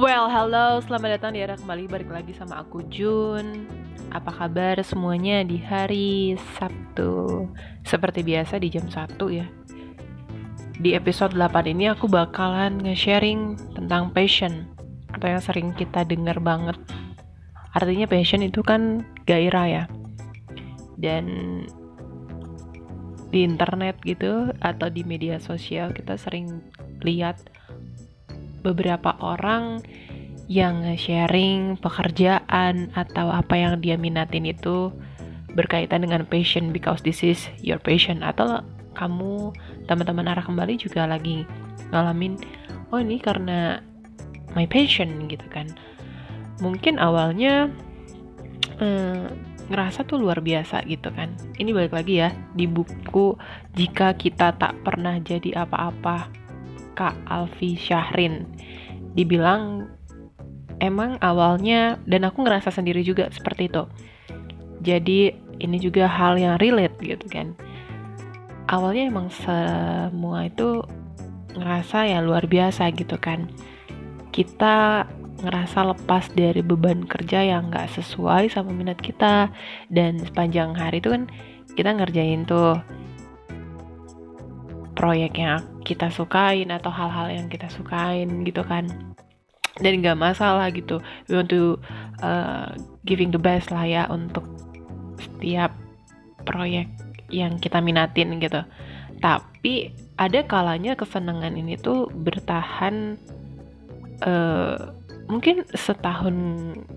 Well, hello, selamat datang di Era kembali balik lagi sama aku Jun. Apa kabar semuanya di hari Sabtu? Seperti biasa di jam 1 ya. Di episode 8 ini aku bakalan nge-sharing tentang passion atau yang sering kita dengar banget. Artinya passion itu kan gairah ya. Dan di internet gitu atau di media sosial kita sering lihat beberapa orang yang sharing pekerjaan atau apa yang dia minatin itu berkaitan dengan passion because this is your passion. Atau kamu teman-teman arah kembali juga lagi ngalamin oh ini karena my passion gitu kan. Mungkin awalnya eh, ngerasa tuh luar biasa gitu kan. Ini balik lagi ya di buku jika kita tak pernah jadi apa-apa Kak Alfi Syahrin. Dibilang emang awalnya dan aku ngerasa sendiri juga seperti itu. Jadi ini juga hal yang relate gitu kan. Awalnya emang semua itu ngerasa ya luar biasa gitu kan. Kita ngerasa lepas dari beban kerja yang gak sesuai sama minat kita. Dan sepanjang hari itu kan kita ngerjain tuh proyek yang kita sukain atau hal-hal yang kita sukain gitu kan. Dan nggak masalah gitu. We want to uh, giving the best lah ya untuk setiap proyek yang kita minatin gitu. Tapi ada kalanya kesenangan ini tuh bertahan uh, mungkin setahun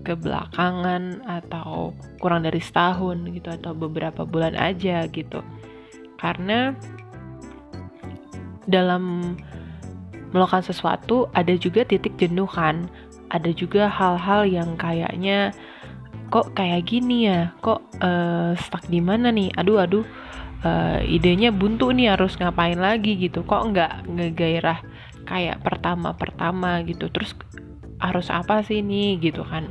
kebelakangan atau kurang dari setahun gitu atau beberapa bulan aja gitu. Karena dalam melakukan sesuatu ada juga titik jenuh kan? Ada juga hal-hal yang kayaknya kok kayak gini ya? Kok uh, stuck di mana nih? Aduh aduh uh, idenya buntu nih harus ngapain lagi? Gitu. Kok nggak ngegairah kayak pertama-pertama gitu? Terus harus apa sih nih? Gitu kan.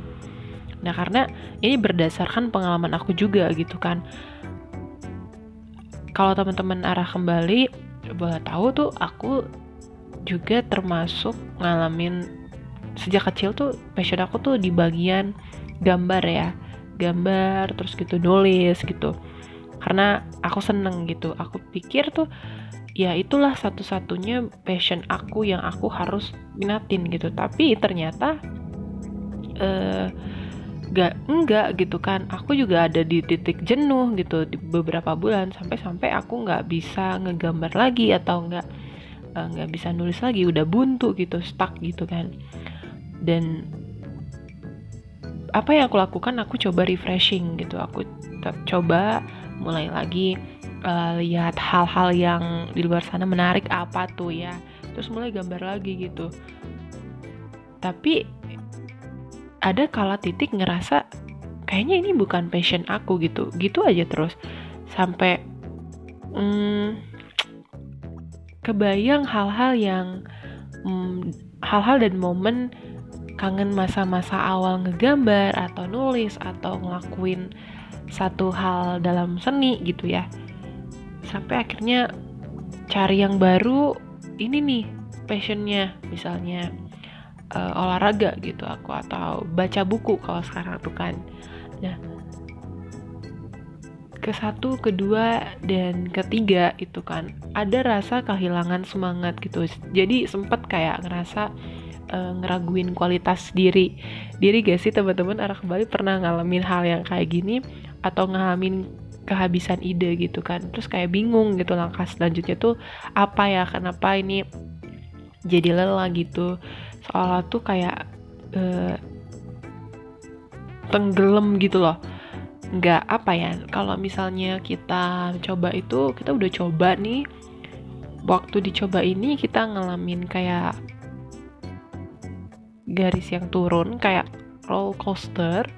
Nah karena ini berdasarkan pengalaman aku juga gitu kan. Kalau teman-teman arah kembali boleh tahu tuh aku juga termasuk ngalamin sejak kecil tuh passion aku tuh di bagian gambar ya. Gambar terus gitu nulis gitu. Karena aku seneng gitu. Aku pikir tuh ya itulah satu-satunya passion aku yang aku harus minatin gitu. Tapi ternyata uh, gak enggak gitu kan. Aku juga ada di titik jenuh gitu di beberapa bulan sampai-sampai aku nggak bisa ngegambar lagi atau nggak eh, nggak bisa nulis lagi udah buntu gitu stuck gitu kan. Dan apa yang aku lakukan aku coba refreshing gitu. Aku coba mulai lagi uh, lihat hal-hal yang di luar sana menarik apa tuh ya. Terus mulai gambar lagi gitu. Tapi ada kala titik ngerasa kayaknya ini bukan passion aku gitu. Gitu aja terus. Sampai hmm, kebayang hal-hal yang hmm, hal-hal dan momen kangen masa-masa awal ngegambar atau nulis atau ngelakuin satu hal dalam seni gitu ya. Sampai akhirnya cari yang baru ini nih passionnya misalnya uh, olahraga gitu aku atau baca buku kalau sekarang tuh kan nah ke satu, kedua, dan ketiga itu kan ada rasa kehilangan semangat gitu. Jadi sempet kayak ngerasa uh, ngeraguin kualitas diri. Diri gak sih teman-teman arah kembali pernah ngalamin hal yang kayak gini atau ngalamin kehabisan ide gitu kan. Terus kayak bingung gitu langkah selanjutnya tuh apa ya? Kenapa ini jadi lelah gitu. Seolah tuh kayak uh, tenggelam gitu loh. Nggak apa ya kalau misalnya kita coba itu kita udah coba nih. Waktu dicoba ini kita ngalamin kayak garis yang turun kayak roller coaster.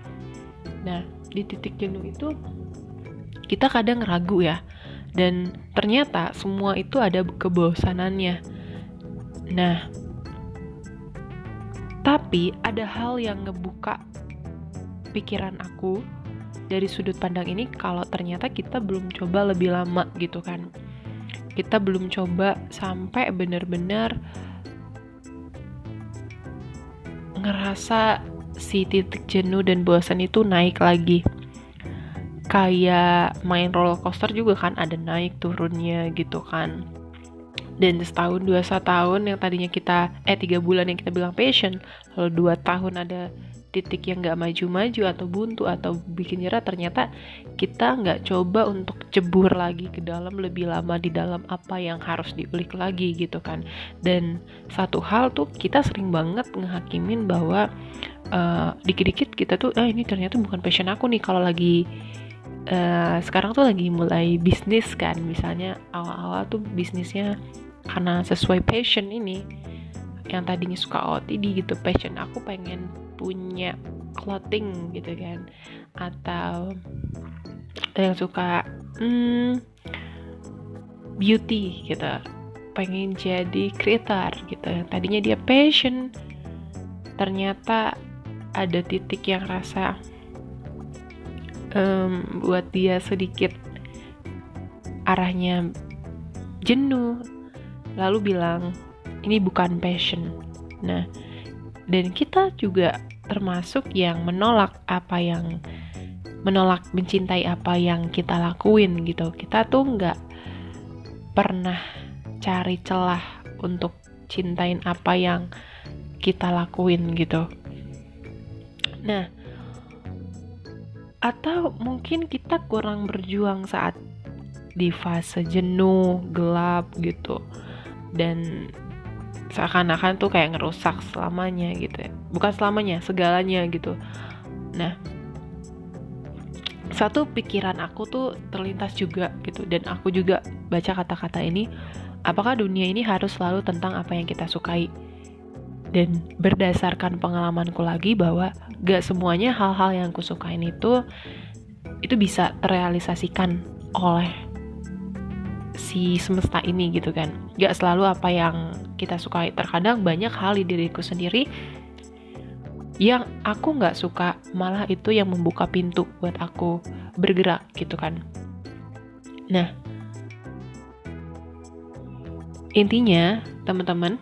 Nah di titik jenuh itu kita kadang ragu ya. Dan ternyata semua itu ada kebosanannya nah tapi ada hal yang ngebuka pikiran aku dari sudut pandang ini kalau ternyata kita belum coba lebih lama gitu kan. Kita belum coba sampai benar-benar ngerasa si titik jenuh dan bosan itu naik lagi kayak main roller coaster juga kan ada naik turunnya gitu kan dan setahun dua tahun yang tadinya kita eh tiga bulan yang kita bilang passion lalu dua tahun ada titik yang nggak maju-maju atau buntu atau bikin nyerah ternyata kita nggak coba untuk cebur lagi ke dalam lebih lama di dalam apa yang harus diulik lagi gitu kan. Dan satu hal tuh kita sering banget ngehakimin bahwa uh, dikit-dikit kita tuh eh ini ternyata bukan passion aku nih. Kalau lagi uh, sekarang tuh lagi mulai bisnis kan. Misalnya awal-awal tuh bisnisnya karena sesuai passion ini yang tadinya suka OTD gitu passion aku pengen punya clothing gitu kan. Atau yang suka hmm, beauty gitu. Pengen jadi creator gitu. Tadinya dia passion ternyata ada titik yang rasa um, buat dia sedikit arahnya jenuh lalu bilang ini bukan passion. Nah dan kita juga termasuk yang menolak apa yang menolak mencintai apa yang kita lakuin gitu. Kita tuh nggak pernah cari celah untuk cintain apa yang kita lakuin gitu. Nah atau mungkin kita kurang berjuang saat di fase jenuh, gelap gitu. Dan seakan-akan tuh kayak ngerusak selamanya gitu ya. Bukan selamanya, segalanya gitu. Nah, satu pikiran aku tuh terlintas juga gitu dan aku juga baca kata-kata ini apakah dunia ini harus selalu tentang apa yang kita sukai dan berdasarkan pengalamanku lagi bahwa gak semuanya hal-hal yang kusukain itu itu bisa terrealisasikan oleh si semesta ini gitu kan. Gak selalu apa yang kita sukai. Terkadang banyak hal di diriku sendiri yang aku gak suka malah itu yang membuka pintu buat aku bergerak gitu kan. Nah intinya teman-teman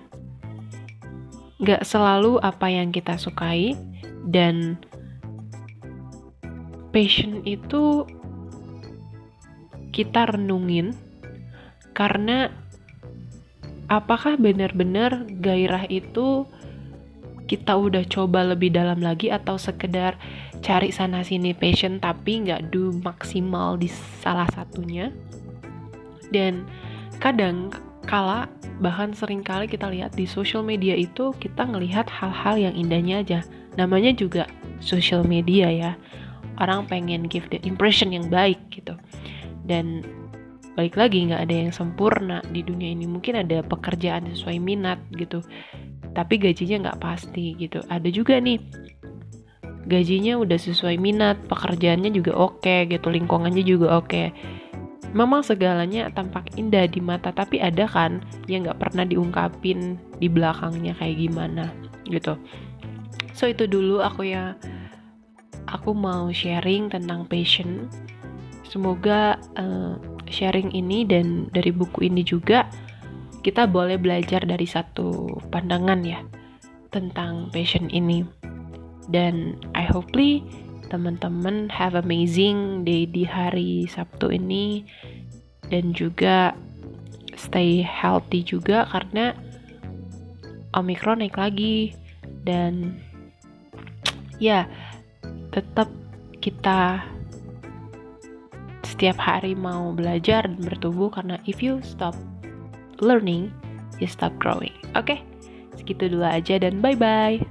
gak selalu apa yang kita sukai dan passion itu kita renungin karena apakah benar-benar gairah itu kita udah coba lebih dalam lagi atau sekedar cari sana sini passion tapi nggak do maksimal di salah satunya? Dan kadang kala sering kali kita lihat di social media itu kita ngelihat hal-hal yang indahnya aja. Namanya juga social media ya. Orang pengen give the impression yang baik gitu. Dan balik lagi nggak ada yang sempurna di dunia ini. Mungkin ada pekerjaan sesuai minat gitu tapi gajinya nggak pasti gitu. Ada juga nih gajinya udah sesuai minat pekerjaannya juga oke okay, gitu lingkungannya juga oke. Okay memang segalanya tampak indah di mata tapi ada kan yang nggak pernah diungkapin di belakangnya kayak gimana gitu. So itu dulu aku ya. Aku mau sharing tentang passion. Semoga uh, sharing ini dan dari buku ini juga kita boleh belajar dari satu pandangan ya tentang passion ini. Dan I hopefully teman-teman have amazing day di hari Sabtu ini dan juga stay healthy juga karena Omicron naik lagi. Dan ya tetap kita setiap hari mau belajar dan bertumbuh karena if you stop learning you stop growing oke okay? segitu dulu aja dan bye bye